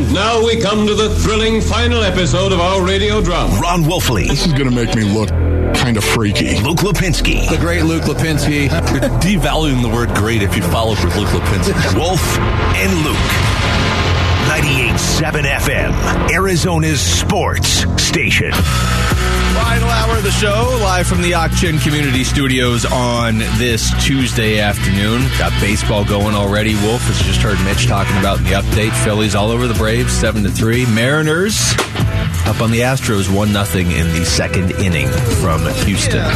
And now we come to the thrilling final episode of our radio drama. Ron Wolfley. This is going to make me look kind of freaky. Luke Lapinski. The great Luke Lapinski. You're devaluing the word great if you follow with Luke Lapinski. Wolf and Luke. 98.7 FM, Arizona's sports station. Final hour of the show, live from the Ak-Chin Community Studios on this Tuesday afternoon. Got baseball going already. Wolf has just heard Mitch talking about the update. Phillies all over the Braves, seven to three. Mariners up on the Astros, one nothing in the second inning from Houston.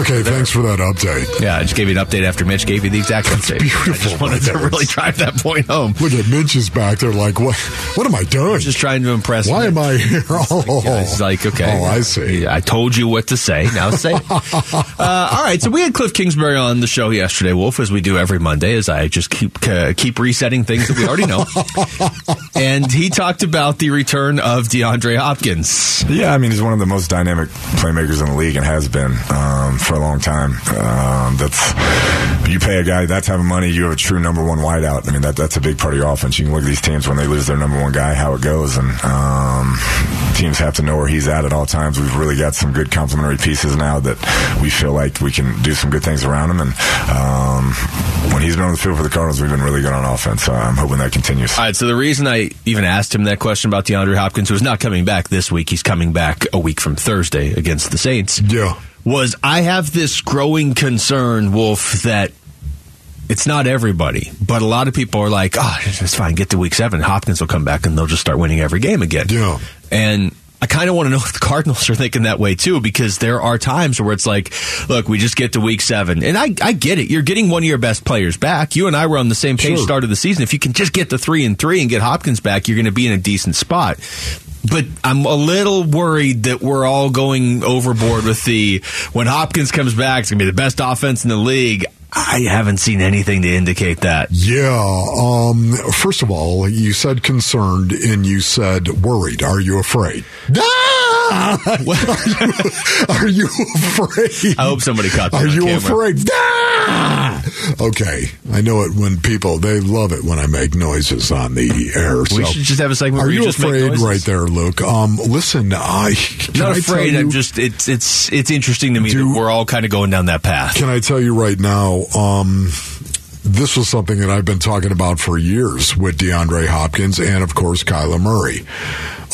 Okay, thanks for that update. Yeah, I just gave you an update after Mitch gave you the exact update. beautiful I just wanted to really drive that point home. Look at Mitch is back there like, what What am I doing? I'm Just trying to impress. Why Mitch. am I here? Oh, Yeah, It's like, okay. Oh, I see. I told you what to say. Now say it. uh, all right. So we had Cliff Kingsbury on the show yesterday, Wolf, as we do every Monday, as I just keep uh, keep resetting things that we already know. and he talked about the return of DeAndre Hopkins. Yeah, I mean, he's one of the most dynamic playmakers in the league and has been um, for a long time. Um, that's you pay a guy that type of money, you have a true number one wideout. I mean, that that's a big part of your offense. You can look at these teams when they lose their number one guy, how it goes, and um, teams have to know where he's at at all times. We've really got some good complementary pieces now that we feel like we can do some good things around him. And um, when he's been on the field for the Cardinals, we've been really good on offense. So I'm hoping that continues. All right. So the reason I even asked him that question about DeAndre Hopkins, who's not coming back this week, he's coming back a week from Thursday against the Saints. Yeah. was I have this growing concern, Wolf, that it's not everybody, but a lot of people are like, oh, it's fine, get to week seven. Hopkins will come back and they'll just start winning every game again. Yeah. And I kind of want to know if the Cardinals are thinking that way too, because there are times where it's like, look, we just get to week seven. And I, I get it. You're getting one of your best players back. You and I were on the same page Sure. start of the season. If you can just get to three and three and get Hopkins back, you're going to be in a decent spot. But I'm a little worried that we're all going overboard with the when Hopkins comes back, it's going to be the best offense in the league. I haven't seen anything to indicate that. Yeah. Um, first of all, you said concerned and you said worried. Are you afraid? Ah! Are you afraid? I hope somebody caught that Are you camera. afraid? Ah! Okay. I know it when people, they love it when I make noises on the air. So. We should just have a segment Are where you you just afraid right there, Luke? Um, listen, I not I afraid. I'm just it's it's it's interesting to me Do- that we're all kind of going down that path. Can I tell you right now? Um, this was something that I've been talking about for years with DeAndre Hopkins and, of course, Kyler Murray.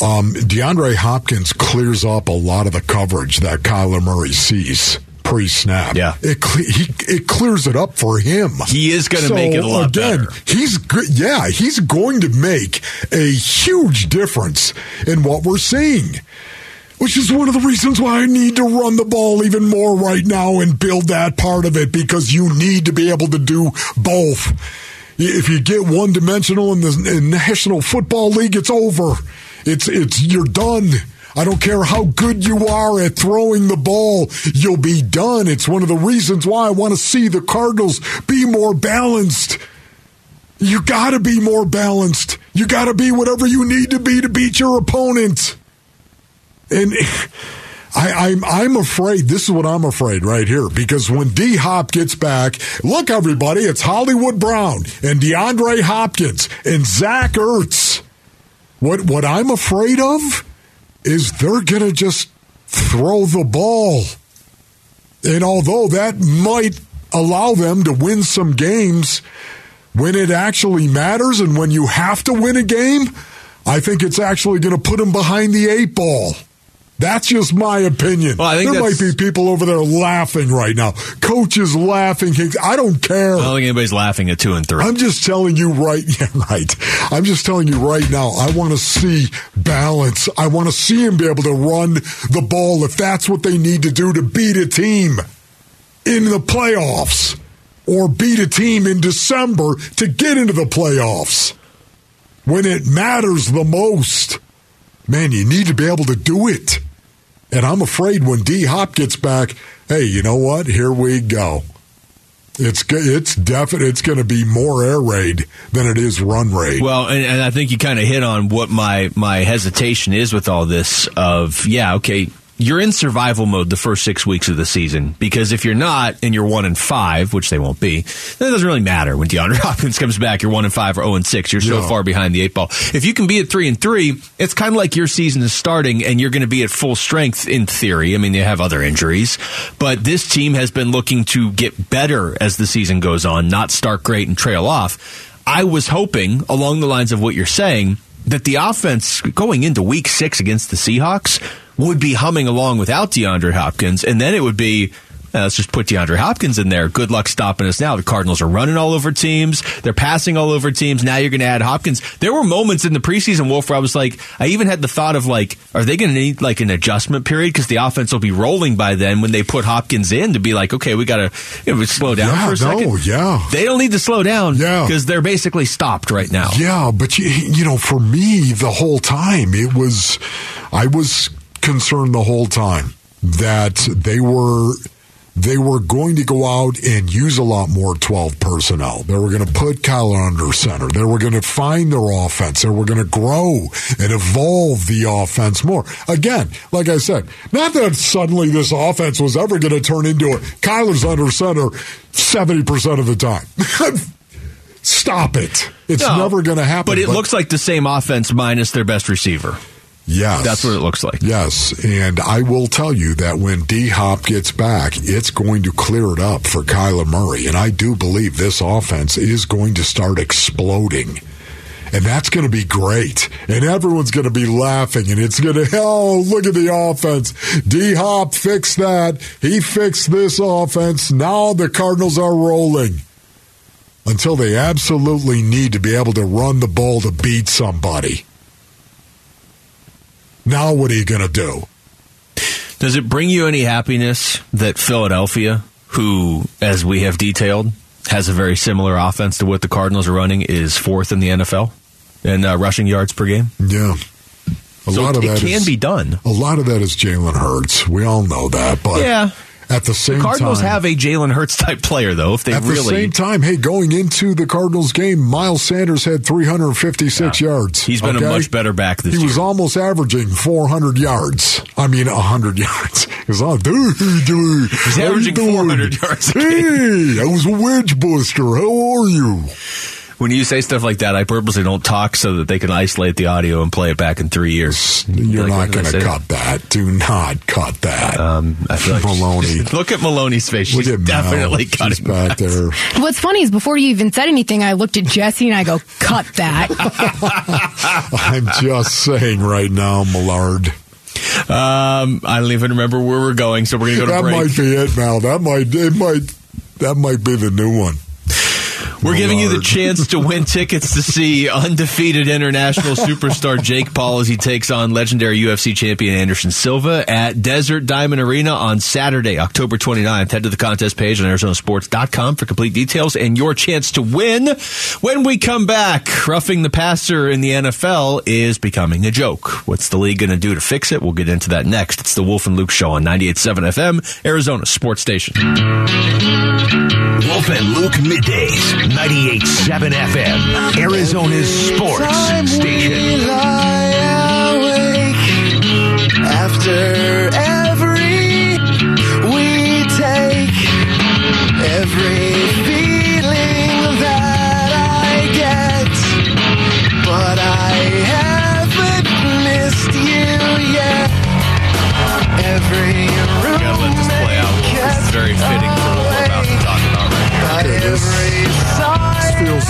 Um, DeAndre Hopkins clears up a lot of the coverage that Kyler Murray sees pre-snap. Yeah. it cle- he, it clears it up for him. He is gonna So, make it a lot again, better. He's good. Yeah, he's going to make a huge difference in what we're seeing which is one of the reasons why I need to run the ball even more right now and build that part of it because you need to be able to do both. If you get one dimensional in the in National Football League, it's over. It's it's you're done. I don't care how good you are at throwing the ball, you'll be done. It's one of the reasons why I want to see the Cardinals be more balanced. You got to be more balanced. You got to be whatever you need to be to beat your opponent. And I, I'm I'm afraid this is what I'm afraid right here because when D Hop gets back, look everybody, it's Hollywood Brown and DeAndre Hopkins and Zach Ertz. What what I'm afraid of is they're gonna just throw the ball. And although that might allow them to win some games when it actually matters and when you have to win a game, I think it's actually going to put them behind the eight ball. That's just my opinion. Well, there might be people over there laughing right now. Coaches laughing. I don't care. I don't think anybody's laughing at two and three. I'm just telling you right, yeah, right. I'm just telling you right now. I want to see balance. I want to see him be able to run the ball if that's what they need to do to beat a team in the playoffs or beat a team in December to get into the playoffs when it matters the most. Man, you need to be able to do it. And I'm afraid when D Hop gets back, hey, you know what? Here we go. It's it's definite. It's going to be more air raid than it is run raid. Well, and, and I think you kind of hit on what my my hesitation is with all this. Of yeah, okay, you're in survival mode the first six weeks of the season because if you're not and you're one and five, which they won't be, then it doesn't really matter when DeAndre Hopkins comes back. You're one and five or zero and six. You're so far behind the eight ball. If you can be at three and three, it's kind of like your season is starting and you're going to be at full strength in theory. I mean, they have other injuries, but this team has been looking to get better as the season goes on, not start great and trail off. I was hoping, along the lines of what you're saying, that the offense going into week six against the Seahawks would be humming along without DeAndre Hopkins, and then it would be. uh, let's just put DeAndre Hopkins in there. Good luck stopping us now. The Cardinals are running all over teams. They're passing all over teams. Now you're going to add Hopkins. There were moments in the preseason, Wolf, where I was like, I even had the thought of like, are they going to need like an adjustment period because the offense will be rolling by then when they put Hopkins in to be like, okay, we got to you know, slow down Yeah, for a second. yeah. They don't need to slow down Yeah. because they're basically stopped right now. Yeah, but you, you know, for me, the whole time it was, I was concerned the whole time that they were. They were going to go out and use a lot more 12 personnel. They were going to put Kyler under center. They were going to find their offense. They were going to grow and evolve the offense more. Again, like I said, not that suddenly this offense was ever going to turn into a Kyler's under center 70% of the time. Stop it. It's No, never going to happen. But it looks like the same offense minus their best receiver. Yes. That's what it looks like. Yes, and I will tell you that when D Hop gets back, it's going to clear it up for Kyler Murray, and I do believe this offense is going to start exploding. And that's going to be great. And everyone's going to be laughing. And it's going to, oh, look at the offense. D Hop fixed that. He fixed this offense. Now the Cardinals are rolling. Until they absolutely need to be able to run the ball to beat somebody. Now what are you going to do? Does it bring you any happiness that Philadelphia, who, as we have detailed, has a very similar offense to what the Cardinals are running, is fourth in the NFL in uh, rushing yards per game? Yeah. A So lot of it that can is- be done. A lot of that is Jalen Hurts. We all know that, but Yeah. At the same The Cardinals time, have a Jalen Hurts type player, though. If they at the same time, hey, going into the Cardinals game, Miles Sanders had 356 yards. he's been okay? a much better back this He year. was almost averaging 400 yards. I mean, 100 yards. He was on, dude, dude. He's averaging doing? 400 yards Hey, I was a wedge buster. How are you? When you say stuff like that, I purposely don't talk so that they can isolate the audio and play it back in three years. You're Like, not what did I going to cut that. Do not cut that. Um, I feel like Maloney. Look at Maloney's face. Look She's at Mel. definitely She's cutting back that. there. What's funny is before you even said anything, I looked at Jesse and I go, cut that. I'm just saying right now, Millard. Um, I don't even remember where we're going, so we're going to go to That break. might be it, Mal. That might it might that might be the new one. We're giving you the chance to win tickets to see undefeated international superstar Jake Paul as he takes on legendary UFC champion Anderson Silva at Desert Diamond Arena on Saturday, October 29th. Head to the contest page on ArizonaSports.com for complete details and your chance to win. When we come back, roughing the passer in the NFL is becoming a joke. What's the league going to do to fix it? We'll get into that next. It's the Wolf and Luke Show on 98.7 FM, Arizona Sports Station. Wolf and Luke middays, 98.7 FM, Arizona's sports station. After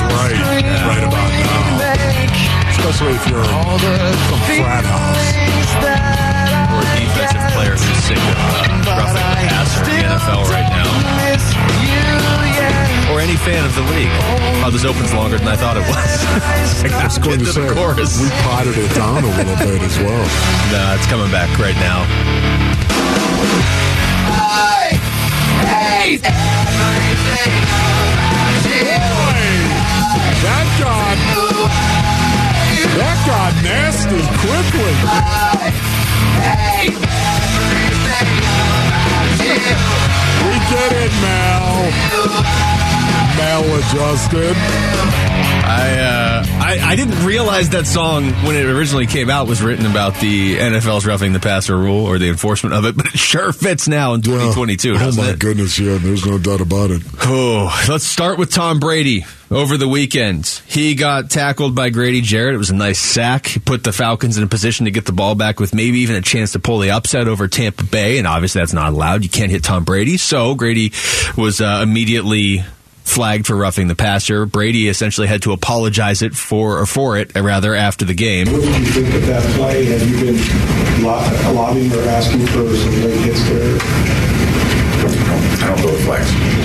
This feels right right about now. Especially if you're All the from frat house. feelings that I Or a defensive player who's sick of uh, roughing the passer in the NFL right now. miss you yet. Or any fan of the league. Oh, this opens longer than I thought it was. I was going to to say the chorus. we potted it down a little bit as well. Nah, it's coming back right now. That got that got nasty quickly. We get it, Mal. Maladjusted. I uh, I I, didn't realize that song when it originally came out was written about the NFL's roughing the passer rule or the enforcement of it, but it sure fits now in 2022, oh my it? goodness, yeah, there's no doubt about it. Oh, let's start with Tom Brady over the weekend. He got tackled by Grady Jarrett. It was a nice sack. He put the Falcons in a position to get the ball back with maybe even a chance to pull the upset over Tampa Bay, and obviously that's not allowed. You can't hit Tom Brady. So Grady was uh, immediately flagged for roughing the passer. Brady essentially had to apologize it for or for it uh, rather after the game. What did you think of that play? Have you been lo- lobbying or asking for some late hits there? I don't throw flags.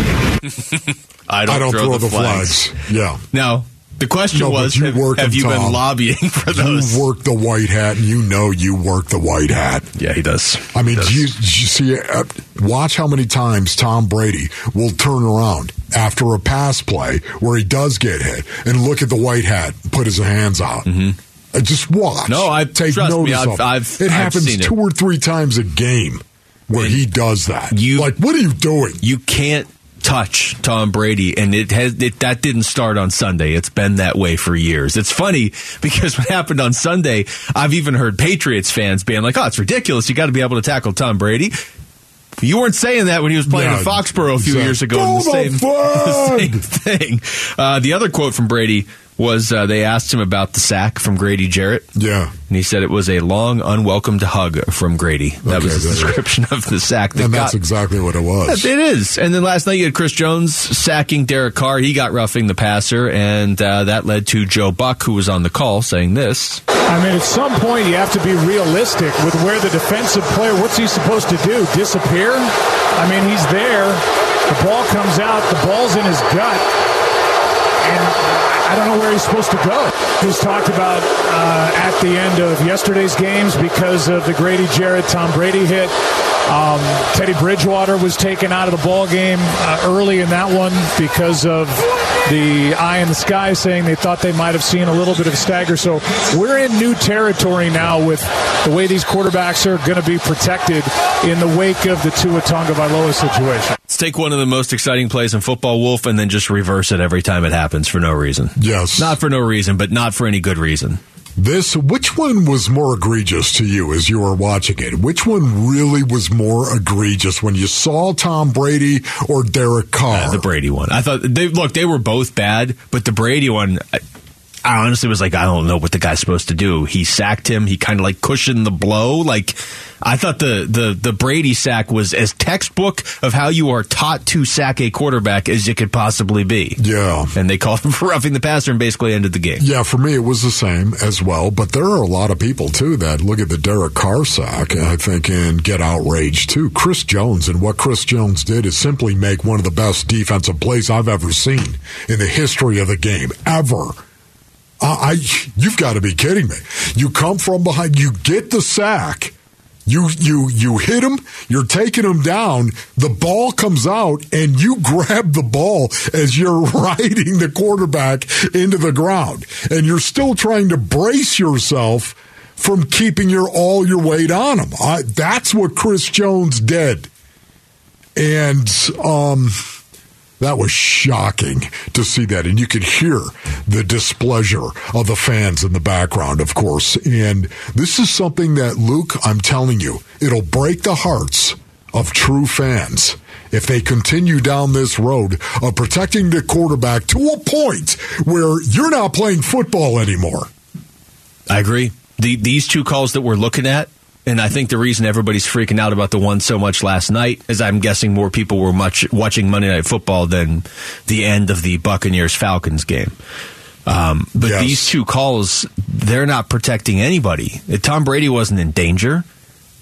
I don't, I don't throw, throw, the, the flags. Yeah. No. The question No, was, you have, work have them, you been lobbying for those? You work the white hat, and you know you work the white hat. yeah, he does. I mean, He does. do you, do you see? Uh, watch how many times Tom Brady will turn around after a pass play where he does get hit, and look at the white hat, and put his hands out. Mm-hmm. just watch. No, I- take trust me, I've- of. I've- it I've happens seen it. two or three times a game where And he does that. you- like, what are you doing? you can't touch Tom Brady, and it has it, that didn't start on Sunday. It's been that way for years. It's funny because what happened on Sunday, I've even heard Patriots fans being like, "Oh, it's ridiculous! You got to be able to tackle Tom Brady." You weren't saying that when he was playing Yeah, in Foxborough a few exactly. years ago. The the same, the same thing. Uh, the other quote from Brady was uh, they asked him about the sack from Grady Jarrett. Yeah. And he said it was a long, unwelcomed hug from Grady. That Okay, was his that- description of the sack. That And that's got, exactly what it was. it is. And then last night you had Chris Jones sacking Derek Carr. He got roughing the passer, and uh, that led to Joe Buck, who was on the call, saying this. I mean, at some point, you have to be realistic with where the defensive player, what's he supposed to do? Disappear? I mean, he's there. The ball comes out, the ball's in his gut, and I don't know where he's supposed to go. He was talked about uh, at the end of yesterday's games because of the Grady Jarrett Tom Brady hit. Um, Teddy Bridgewater was taken out of the ball game uh, early in that one because of the eye in the sky saying they thought they might have seen a little bit of a stagger. So we're in new territory now with the way these quarterbacks are going to be protected in the wake of the Tua Tagovailoa situation. Let's take one of the most exciting plays in football, Wolf, and then just reverse it every time it happens for no reason. Yes. Not for no reason, but not for any good reason. This, which one was more egregious to you as you were watching it? Which one really was more egregious when you saw Tom Brady or Derek Carr? Uh, the Brady one. I thought they look they were both bad, but the Brady one. I honestly was like, I don't know what the guy's supposed to do. He sacked him. He kind of like cushioned the blow. Like I thought the the the Brady sack was as textbook of how you are taught to sack a quarterback as it could possibly be. yeah. And they called him for roughing the passer and basically ended the game. Yeah, for me it was the same as well. But there are a lot of people too that look at the Derek Carr sack, I think, and get outraged too. Chris Jones and what Chris Jones did is simply make one of the best defensive plays I've ever seen in the history of the game ever. I, I you've got to be kidding me. You come from behind, you get the sack. You you you hit him. You're taking him down. The ball comes out, and you grab the ball as you're riding the quarterback into the ground, and you're still trying to brace yourself from keeping your all your weight on him. I, that's what Chris Jones did, and um, that was shocking to see that. And you could hear the displeasure of the fans in the background, of course. And this is something that, Luke, I'm telling you, it'll break the hearts of true fans if they continue down this road of protecting the quarterback to a point where you're not playing football anymore. I agree. The, these two calls that we're looking at, and I think the reason everybody's freaking out about the one so much last night is I'm guessing more people were much watching Monday Night Football than the end of the Buccaneers Falcons game. Um, but Yes. these two calls, they're not protecting anybody. Tom Brady wasn't in danger.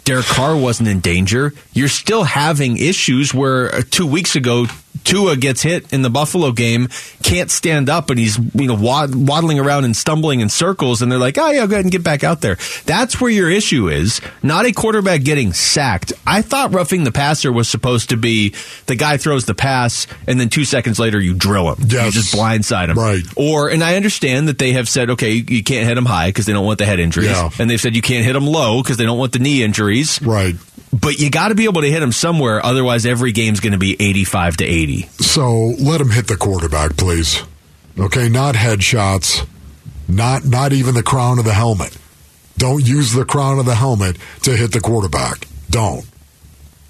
Derek Carr wasn't in danger. You're still having issues where uh, two weeks ago, Tua gets hit in the Buffalo game, can't stand up, and he's you know wad- waddling around and stumbling in circles, and they're like, "Oh yeah, go ahead and get back out there." That's where your issue is, not a quarterback getting sacked. I thought roughing the passer was supposed to be the guy throws the pass, and then two seconds later you drill him, you just blindside him, Right. Or, and I understand that they have said, okay, you, you can't hit him high because they don't want the head injuries, Yeah. and they've said you can't hit him low because they don't want the knee injuries. Right. But you got to be able to hit him somewhere, otherwise every game's going to be eighty-five to eighty. So let him hit the quarterback, please. Okay, not headshots. Not not even the crown of the helmet. Don't use the crown of the helmet to hit the quarterback. Don't.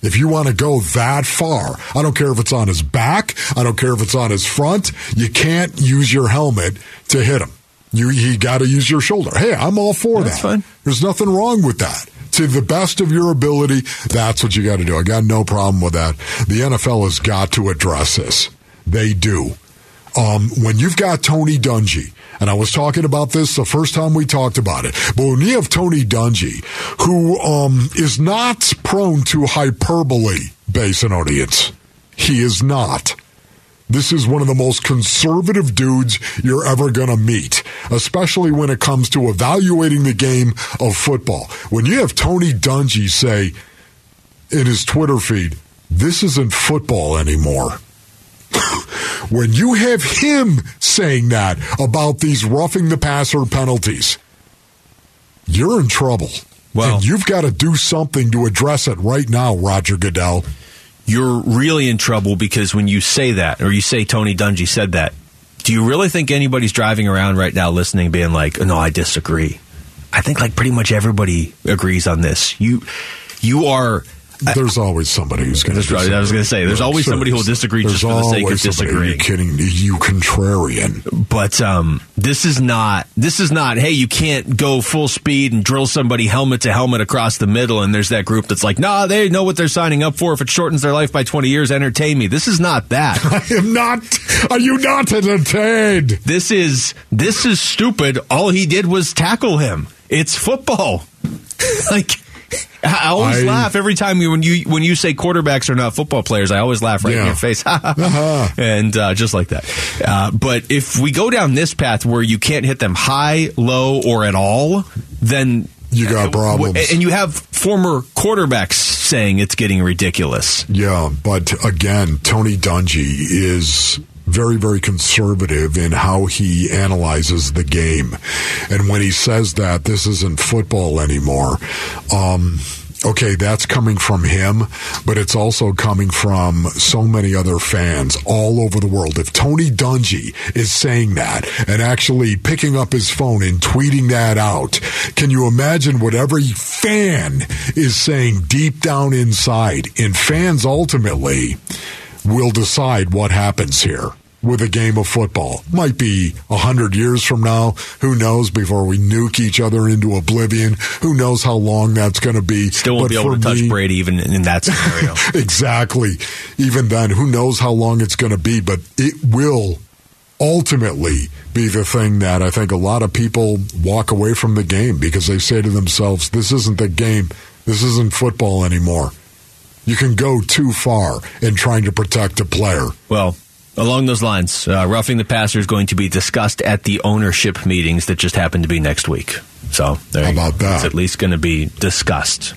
If you want to go that far, I don't care if it's on his back, I don't care if it's on his front, you can't use your helmet to hit him. You you got to use your shoulder. Hey, I'm all for That's that. fine. There's nothing wrong with that. To the best of your ability, that's what you got to do. I got no problem with that. The NFL has got to address this. They do. Um, when you've got Tony Dungy, and I was talking about this the first time we talked about it, but when you have Tony Dungy, who um, is not prone to hyperbole, base and audience, he is not. This is one of the most conservative dudes you're ever going to meet, especially when it comes to evaluating the game of football. When you have Tony Dungy say in his Twitter feed, this isn't football anymore. when you have him saying that about these roughing the passer penalties, you're in trouble. Well- and you've got to do something to address it right now, Roger Goodell. You're really in trouble because when you say that, or you say Tony Dungy said that, do you really think anybody's driving around right now listening, being like, "No, I disagree"? I think like pretty much everybody agrees on this. You, you are. There's always somebody who's going That's right. I was going to say, there's always somebody who will disagree just for the sake of disagreeing. You kidding? You contrarian. But um, this is not. This is not. Hey, you can't go full speed and drill somebody helmet to helmet across the middle. And there's that group that's like, nah, they know what they're signing up for. If it shortens their life by 20 years, entertain me. This is not that. I am not. Are you not entertained? This is this is stupid. All he did was tackle him. It's football. like I always I- laugh every time you when you when you say quarterbacks are not football players. I always laugh right in your face, Uh-huh. and uh, just like that. Uh, but if we go down this path where you can't hit them high, low, or at all, then You got problems. And you have former quarterbacks saying it's getting ridiculous. Yeah, but again, Tony Dungy is very, very conservative in how he analyzes the game. And when he says that this isn't football anymore, um, okay, that's coming from him, but it's also coming from so many other fans all over the world. If Tony Dungy is saying that and actually picking up his phone and tweeting that out, can you imagine what every fan is saying deep down inside? And fans ultimately will decide what happens here with a game of football. Might be a hundred years from now. Who knows? Before we nuke each other into oblivion. Who knows how long that's going to be? Still won't But be able to touch me- Brady even in that scenario. exactly. Even then, who knows how long it's going to be, but it will ultimately be the thing that I think a lot of people walk away from the game because they say to themselves, this isn't the game. This isn't football anymore. You can go too far in trying to protect a player. Well, along those lines, uh, roughing the passer is going to be discussed at the ownership meetings that just happen to be next week. So there How about that? It's at least going to be discussed.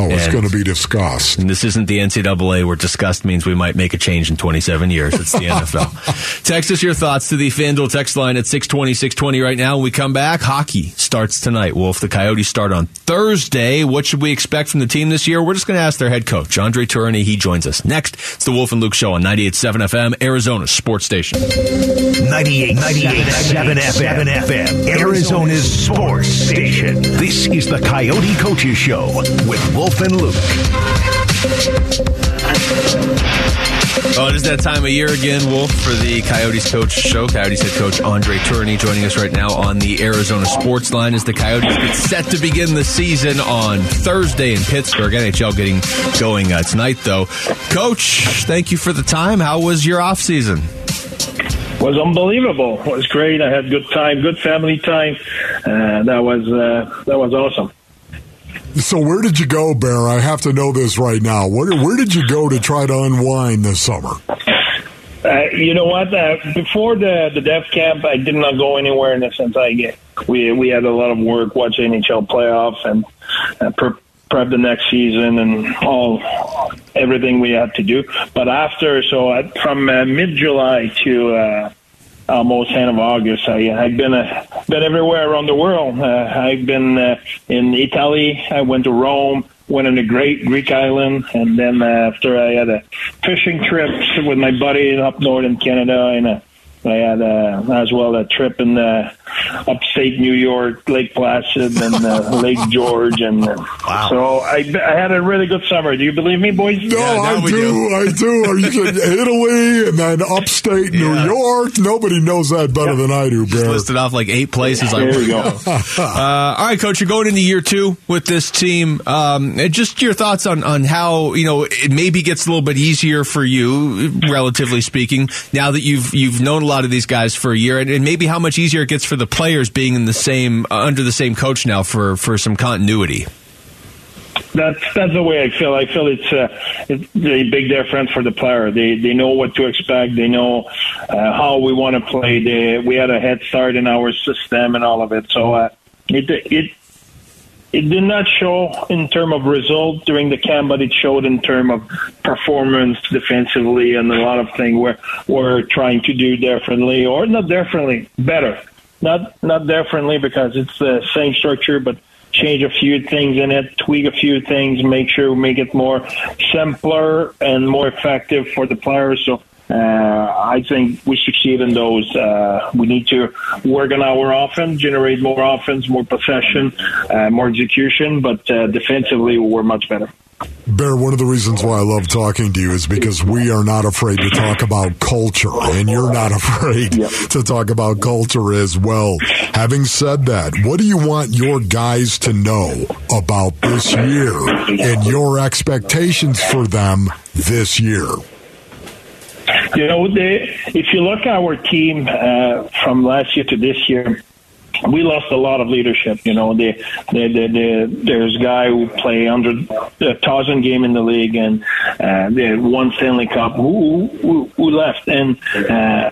Oh, it's going to be discussed. And this isn't the NCAA where discussed means we might make a change in 27 years. It's the NFL. text us your thoughts to the FanDuel text line at 620, 620 right now. When we come back, hockey starts tonight. Wolf, the Coyotes start on Thursday. What should we expect from the team this year? We're just going to ask their head coach, Andre Tourigny. He joins us next. It's the Wolf and Luke Show on 98.7 FM, Arizona Sports Station. 98, 98.7 FM, FM, Arizona's sports station. This is the Coyote Coaches Show with Wolf and Luke. Oh, it is that time of year again, Wolf, for the Coyotes coach show. Coyotes head coach Andre Tourigny joining us right now on the Arizona Sports Line as the Coyotes get set to begin the season on Thursday in Pittsburgh. NHL getting going uh, tonight, though. Coach, thank you for the time. How was your off season? was unbelievable. It was great. I had good time, good family time. Uh, that was uh, that was awesome. So where did you go, Bear? I have to know this right now. Where, where did you go to try to unwind this summer? Uh, you know what? Uh, before the the dev camp, I did not go anywhere in the sense I get. We we had a lot of work, watch NHL playoffs and uh, prep, prep the next season and all everything we had to do. But after, so I, from uh, mid July to uh, almost end of August, I, I've been uh, been everywhere around the world. Uh, I've been uh, in Italy. I went to Rome. Went on a great Greek island, and then uh, after I had a fishing trip with my buddy up north in Canada, and a I had uh, as well a trip in uh, upstate New York, Lake Placid, and uh, Lake George, and uh, so I, I had a really good summer. Do you believe me, boys? No, I do, I do. Are you kidding? Italy and then upstate New York? Nobody knows that better than I do, Just listed off like eight places. I There want you go. go. Uh, all right, coach, you're going into year two with this team. Um, just your thoughts on, on how you know it maybe gets a little bit easier for you, relatively speaking, now that you've you've known a lot of these guys for a year, and, and maybe how much easier it gets for the players being in the same uh, under the same coach now for for some continuity. That's that's the way I feel. I feel it's, uh, it's a big difference for the player. They they know what to expect. They know uh, how we want to play. They, we had a head start in our system and all of it. So uh, it it it did not show in term of result during the camp, but it showed in term of performance defensively and a lot of things we're we're trying to do differently or not differently, better. Not not differently because it's the same structure, but change a few things in it, tweak a few things, make sure we make it more simpler and more effective for the players. So uh, I think we succeed in those. Uh, we need to work on our offense, generate more offense, more possession, uh, more execution, but uh, defensively we're much better. Bear, one of the reasons why I love talking to you is because we are not afraid to talk about culture, and you're not afraid to talk about culture as well. Having said that, what do you want your guys to know about this year and your expectations for them this year? You know, they, if you look at our team uh, from last year to this year, we lost a lot of leadership. You know, the, the, the, the there's a guy who play under a thousand game in the league and uh, the one Stanley Cup who who, who left, and uh,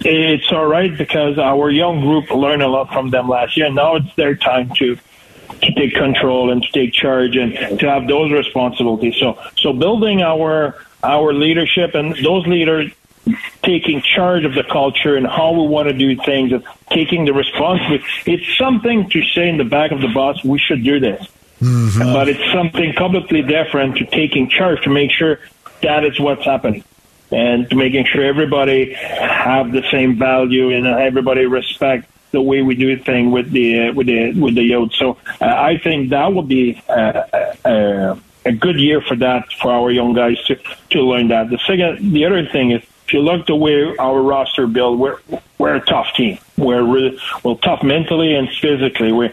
it's all right because our young group learned a lot from them last year. Now it's their time to to take control and to take charge and to have those responsibilities. So so building our our leadership and those leaders taking charge of the culture and how we want to do things and taking the responsibility. It's something to say in the back of the bus, we should do this. But it's something completely different to taking charge to make sure that is what's happening. And to making sure everybody have the same value and everybody respect the way we do things with the uh, with the with the youth. So uh, I think that would be uh, uh, a good year for that for our young guys to to learn that. The second, the other thing is if you look the way our roster built, we're we're a tough team. We're really well tough mentally and physically. We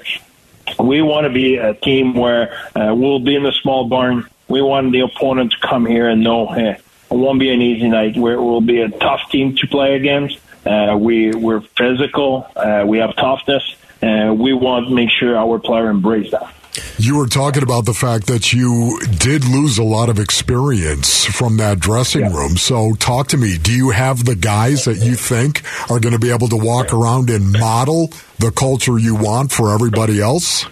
we want to be a team where uh, we'll be in the small barn. We want the opponent to come here and know, hey, it won't be an easy night. We're, we'll be a tough team to play against. Uh, we we're physical. Uh, we have toughness. Uh, we want to make sure our player embrace that. You were talking about the fact that you did lose a lot of experience from that dressing room. So, talk to me. Do you have the guys that you think are going to be able to walk around and model the culture you want for everybody else?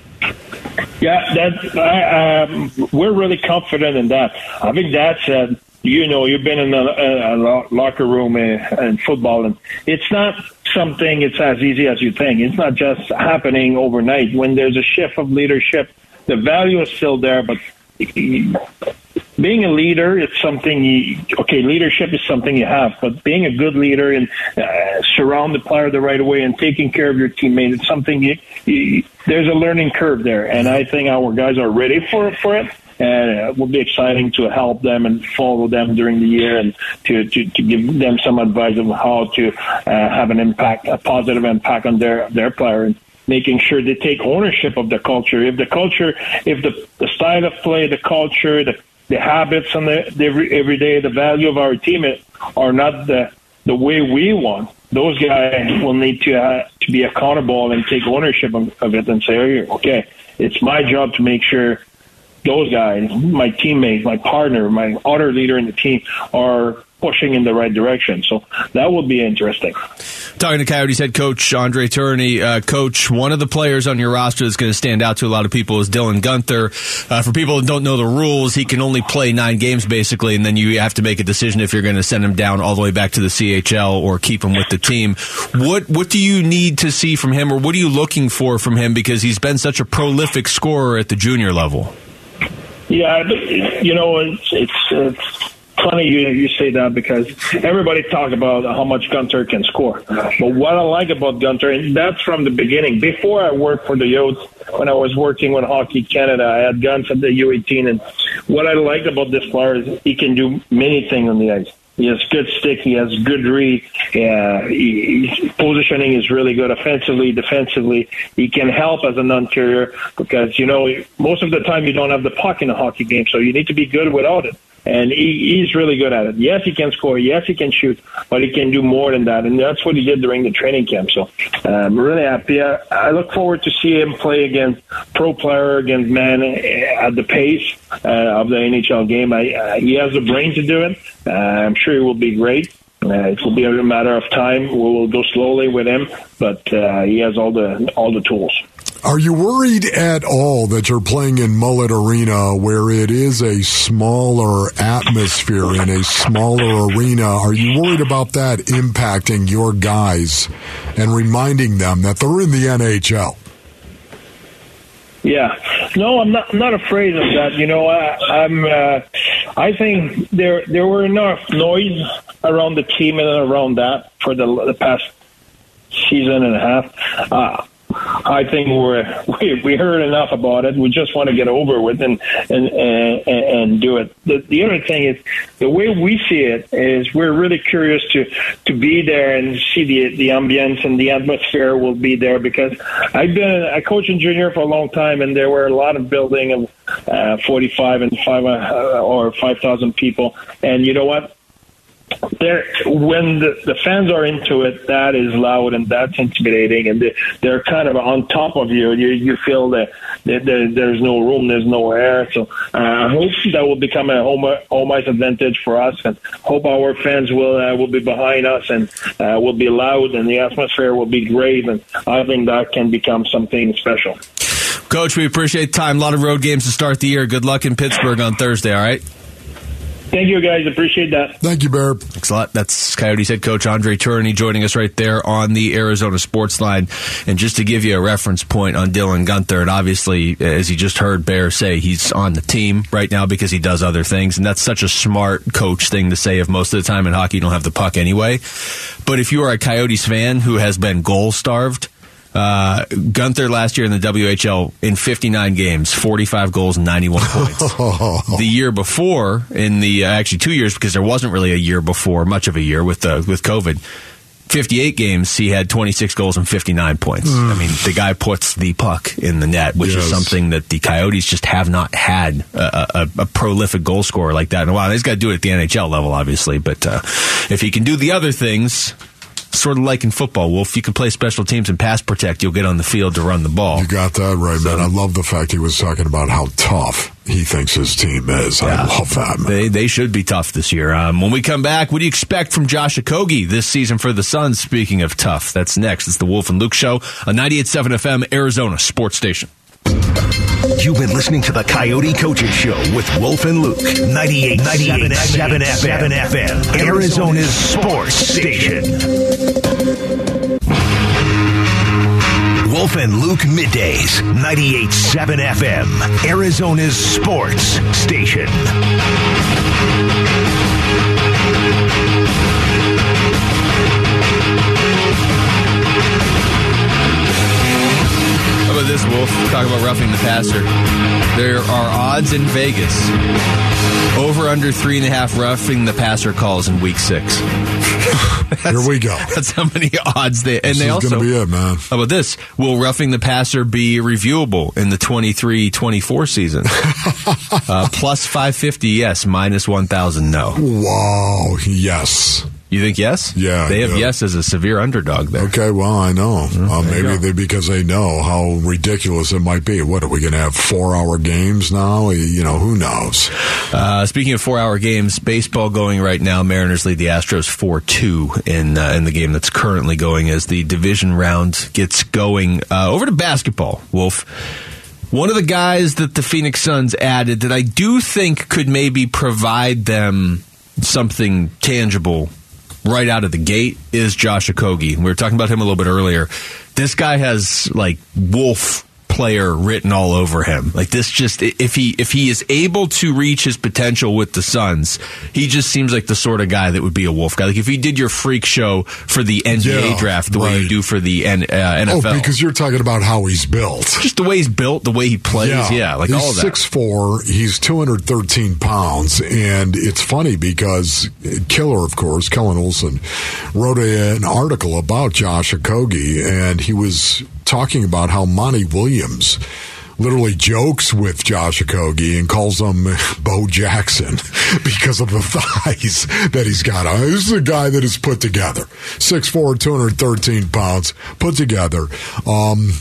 Yeah, that I, um, we're really confident in that. I think that's uh, you know you've been in a, a, a locker room uh, in football, and it's not something it's as easy as you think. It's not just happening overnight. When there's a shift of leadership, the value is still there, but being a leader it's something you okay leadership is something you have but being a good leader and uh, surround the player the right way and taking care of your teammate it's something you, you there's a learning curve there. And i think our guys are ready for for it. And it will be exciting to help them and follow them during the year and to, to, to give them some advice on how to uh, have an impact, a positive impact on their, their player. and making sure they take ownership of the culture. If the culture, if the, the style of play, the culture, the, the habits and the, the every, every day, the value of our team are not the, the way we want, those guys will need to, uh, to be accountable and take ownership of, of it and say, okay, it's my job to make sure those guys, my teammates, my partner, my other leader in the team are pushing in the right direction. So that will be interesting. Talking to Coyotes head coach Andre Tourigny, uh, coach, one of the players on your roster that's going to stand out to a lot of people is Dylan Guenther. Uh, for people that don't know the rules, he can only play nine games basically, and then you have to make a decision if you're going to send him down all the way back to the CHL or keep him with the team. What what do you need to see from him, or what are you looking for from him? Because he's been such a prolific scorer at the junior level. Yeah, you know, it's, it's, it's funny you you say that because everybody talk about how much Guenther can score. But what I like about Guenther, and that's from the beginning. Before I worked for the Yotes, when I was working with Hockey Canada, I had guns at the U18, and what I liked about this player is he can do many things on the ice. He has good stick. He has good read. Yeah, he, his positioning is really good offensively, defensively. He can help as an interior because you know most of the time you don't have the puck in a hockey game, so you need to be good without it. And he, he's really good at it. Yes, he can score. Yes, he can shoot, but he can do more than that. And that's what he did during the training camp. So I'm really happy. I, I look forward to see him play against pro player, against man eh, at the pace uh, of the NHL game. I, uh, he has the brain to do it. Uh, I'm sure he will be great. Uh, it will be a matter of time. We will go slowly with him, but uh, he has all the all the tools. Are you worried at all that you're playing in Mullet Arena where it is a smaller atmosphere in a smaller arena? Are you worried about that impacting your guys and reminding them that they're in the NHL? Yeah, no, I'm not. I'm not afraid of that. You know, I, I'm. Uh, I think there there were enough noise around the team and around that for the, the past season and a half. Uh, I think we're we, we heard enough about it. We just want to get over with and and and, and do it. The, the other thing is the way we see it is we're really curious to to be there and see the the ambience and the atmosphere will be there because I've been I coached in junior for a long time and there were a lot of building of uh, 45 and five uh, or 5,000 people and you know what there when the, the fans are into it that is loud and that's intimidating and they, they're kind of on top of you you you feel that, that there, there's no room there's no air so uh, I hope that will become a home home ice advantage for us and hope our fans will uh, will be behind us and uh, will be loud and the atmosphere will be great and I think that can become something special Coach, we appreciate time. A lot of road games to start the year. Good luck in Pittsburgh on Thursday, all right? Thank you, guys. Appreciate that. Thank you, Bear. Thanks a lot. That's Coyotes head coach Andre Tourigny joining us right there on the Arizona Sports Line. And just to give you a reference point on Dylan Guenther, and obviously, as you just heard Bear say, he's on the team right now because he does other things. And that's such a smart coach thing to say if most of the time in hockey you don't have the puck anyway. But if you are a Coyotes fan who has been goal starved, uh, Guenther last year in the WHL in 59 games, 45 goals, 91 points. the year before, in the uh, actually two years because there wasn't really a year before, much of a year with uh, with COVID. 58 games, he had 26 goals and 59 points. Mm. I mean, the guy puts the puck in the net, which is something that the Coyotes just have not had a, a, a prolific goal scorer like that in a while. He's got to do it at the NHL level, obviously, but uh, if he can do the other things, sort of like in football, well, if you can play special teams and pass protect, you'll get on the field to run the ball. You got that right, man. I love the fact he was talking about how tough he thinks his team is. I love that, man. They they should be tough this year. Um, when we come back, what do you expect from Josh Okogie this season for the Suns? Speaking of tough, that's next. It's the Wolf and Luke Show on 98.7 FM, Arizona Sports Station. You've been listening to the Coyote Coaches Show with Wolf and Luke. 98, 98.7 FM, FM, Arizona's sports station. Wolf and Luke middays, 98.7 FM, Arizona's sports station. This, Wolf? Talk about roughing the passer. There are odds in Vegas over under three and a half roughing the passer calls in week six. Here we go. That's how many odds they and This they is also gonna be it, man. How about this? Will roughing the passer be reviewable in the 23-24 season? uh, plus 550, yes. Minus 1,000, no. Wow. Yes. You think yes? Yeah, They have yeah. yes as a severe underdog there. Okay, well, I know. uh, maybe they because they know how ridiculous it might be. What are we going to have four hour games now? You know, who knows? Uh, speaking of four-hour games, baseball going right now. Mariners lead the Astros four-two in uh, in the game that's currently going as the division round gets going. Uh, over to basketball, Wolf. One of the guys that the Phoenix Suns added that I do think could maybe provide them something tangible right out of the gate is Josh Okogie. We were talking about him a little bit earlier. This guy has like wolf player written all over him. Like this, just if he if he is able to reach his potential with the Suns, he just seems like the sort of guy that would be a Wolf guy. Like if he did your freak show for the NBA Yeah, draft the way you do for the N, uh, NFL, Oh, because you're talking about how he's built. just the way he's built, the way he plays, yeah, like he's all of that. Six four. He's two hundred thirteen pounds, and it's funny because Killer, of course, Kellan Olson, wrote a, an article about Josh Okogie, and he was talking about how Monty Williams. Literally jokes with Josh Okogie and calls him Bo Jackson because of the thighs that he's got. Uh, This is a guy that is put together. 6'4", 213 pounds, put together. Um,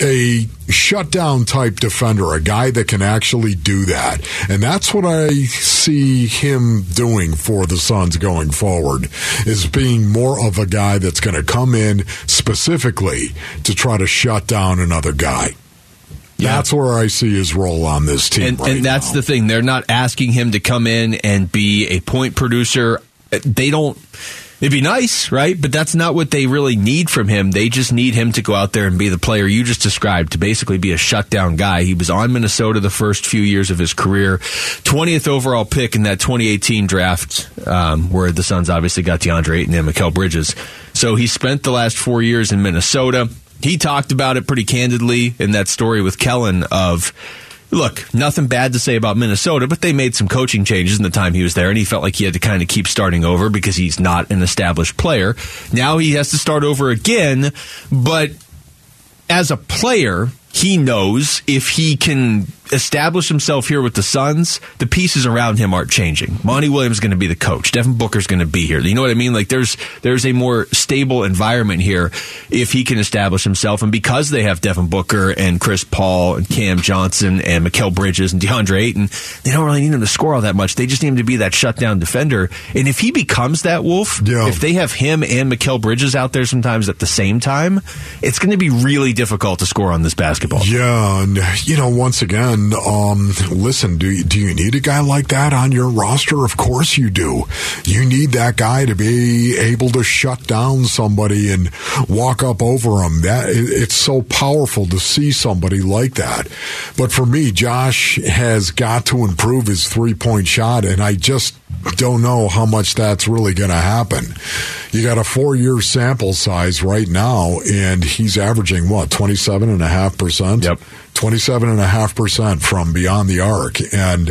a shutdown type defender, a guy that can actually do that. And that's what I see him doing for the Suns going forward is being more of a guy that's going to come in specifically to try to shut down another guy. That's where I see his role on this team. and, right and that's now. the thing. They're not asking him to come in and be a point producer. They don't. It'd be nice, right? But that's not what they really need from him. They just need him to go out there and be the player you just described, to basically be a shutdown guy. He was on Minnesota the first few years of his career. 20th overall pick in that 2018 draft, um, where the Suns obviously got DeAndre Ayton and Mikal Bridges. So he spent the last four years in Minnesota. He talked about it pretty candidly in that story with Kellan of look, nothing bad to say about Minnesota, but they made some coaching changes in the time he was there, and he felt like he had to kind of keep starting over because he's not an established player. Now he has to start over again, but as a player, he knows if he can establish himself here with the Suns, the pieces around him aren't changing. Monty Williams is going to be the coach. Devin Booker is going to be here. You know what I mean? Like there's there's a more stable environment here if he can establish himself. And because they have Devin Booker and Chris Paul and Cam Johnson and Mikal Bridges and DeAndre Ayton, they don't really need him to score all that much. They just need him to be that shutdown defender. And if he becomes that Wolf, if they have him and Mikal Bridges out there sometimes at the same time, it's going to be really difficult to score on this basketball. Yeah, and you know, once again, um, listen, do you, do you need a guy like that on your roster? Of course you do. You need that guy to be able to shut down somebody and walk up over them. That it, it's so powerful to see somebody like that. But for me, Josh has got to improve his three point shot, and I just don't know how much that's really going to happen. You got a four year sample size right now, and he's averaging what, 27.5%? Yep. 27.5% from beyond the arc. And,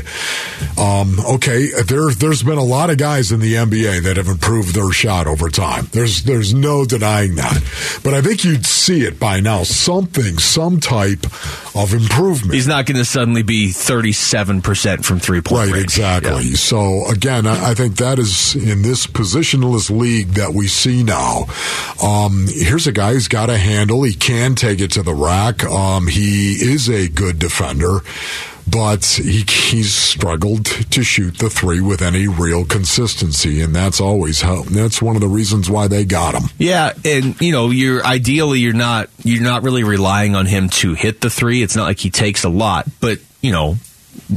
um, okay, there, there's been a lot of guys in the NBA that have improved their shot over time. There's, there's no denying that. But I think you'd see it by now. Something, some type of improvement. He's not going to suddenly be 37% from three point Right, range. exactly. So again, I, I think that is in this positionless league that we see now. Um, here's a guy who's got a handle. He can take it to the rack. Um, he is a good defender. But he, he's struggled to shoot the three with any real consistency, and that's always how. That's one of the reasons why they got him. Yeah, and you know, you're ideally you're not you're not really relying on him to hit the three. It's not like he takes a lot, but you know,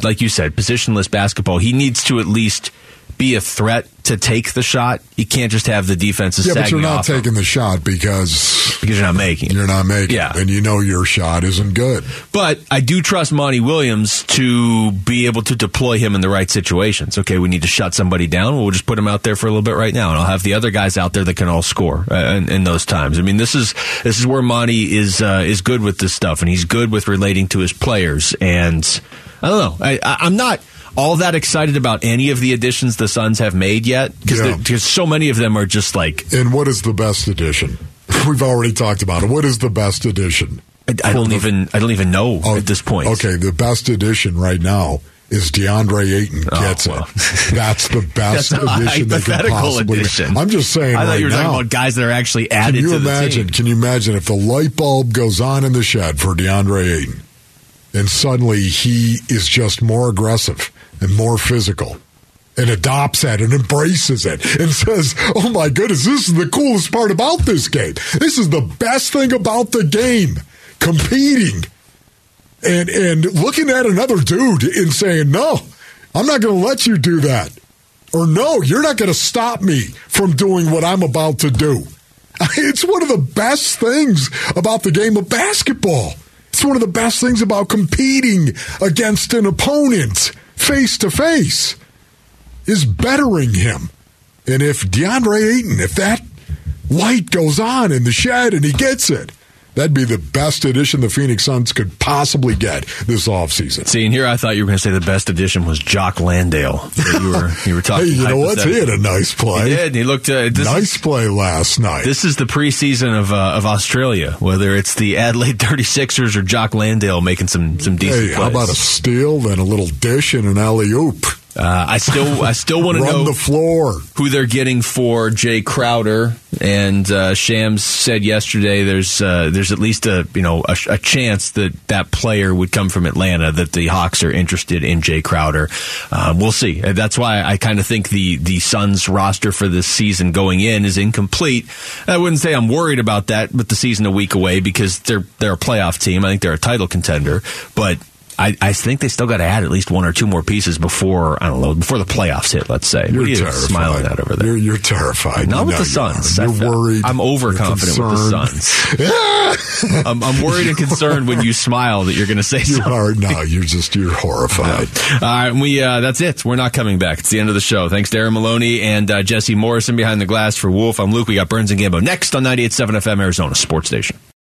like you said, positionless basketball. He needs to at least be a threat to take the shot. You can't just have the defenses Yeah, but you're not taking the shot because because you're not making. it. you're not making. Yeah. it, and you know your shot isn't good. But I do trust Monty Williams to be able to deploy him in the right situations. Okay, we need to shut somebody down. We'll just put him out there for a little bit right now, and I'll have the other guys out there that can all score uh, in, in those times. I mean, this is this is where Monty is uh, is good with this stuff, and he's good with relating to his players. And I don't know, I, I, I'm not all that excited about any of the additions the Suns have made yet because Yeah. so many of them are just like And what is the best edition? We've already talked about it. What is the best edition? I, I don't even I don't even know oh, at this point. Okay, the best edition right now is DeAndre Ayton oh, gets it. That's the best Oh, That's edition they can possibly edition. I'm just saying I thought right you were now. talking about guys that are actually added. can you to the imagine? team. Can you imagine if the light bulb goes on in the shed for DeAndre Ayton, and suddenly he is just more aggressive and more physical? And adopts that and embraces it and says, Oh my goodness, this is the coolest part about this game. This is the best thing about the game. Competing and and looking at another dude and saying, "No, I'm not going to let you do that," or "No, you're not going to stop me from doing what I'm about to do." It's one of the best things about the game of basketball. It's one of the best things about competing against an opponent face to face is bettering him. And if DeAndre Ayton, if that light goes on in the shed and he gets it, that'd be the best addition the Phoenix Suns could possibly get this offseason. See, and here I thought you were going to say the best addition was Jock Landale. You were you were talking. Hey, you know what? He had a nice play. He did. He looked uh, nice is, play last night. This is the preseason of uh, of Australia. Whether it's the Adelaide 36ers or Jock Landale making some some decent hey, plays. how about a steal, then a little dish and an alley oop? Uh, I still, I still want to know the floor. who they're getting for Jay Crowder. And uh, Shams said yesterday there's uh, there's at least a you know a, a chance that that player would come from Atlanta. That the Hawks are interested in Jay Crowder. Um, we'll see. Uh, That's why I kind of think the the Suns roster for this season going in is incomplete. I wouldn't say I'm worried about that, but the season a week away because they're they're a playoff team. I think they're a title contender, but. I, I think they still got to add at least one or two more pieces before I don't know before the playoffs hit. Let's say. You're what are you smiling at over there? You're, you're terrified. Not You with the Suns. You are. I felt- You're worried. I'm overconfident with the. Suns. I'm, I'm worried and concerned when you smile that you're going to say something. You something. are no. You're just you're horrified. All right, we uh, that's it. We're not coming back. It's the end of the show. Thanks, Darren Maloney and uh, Jesse Morrison behind the glass for Wolf. I'm Luke. We got Burns and Gambo next on 98.7 FM Arizona Sports Station.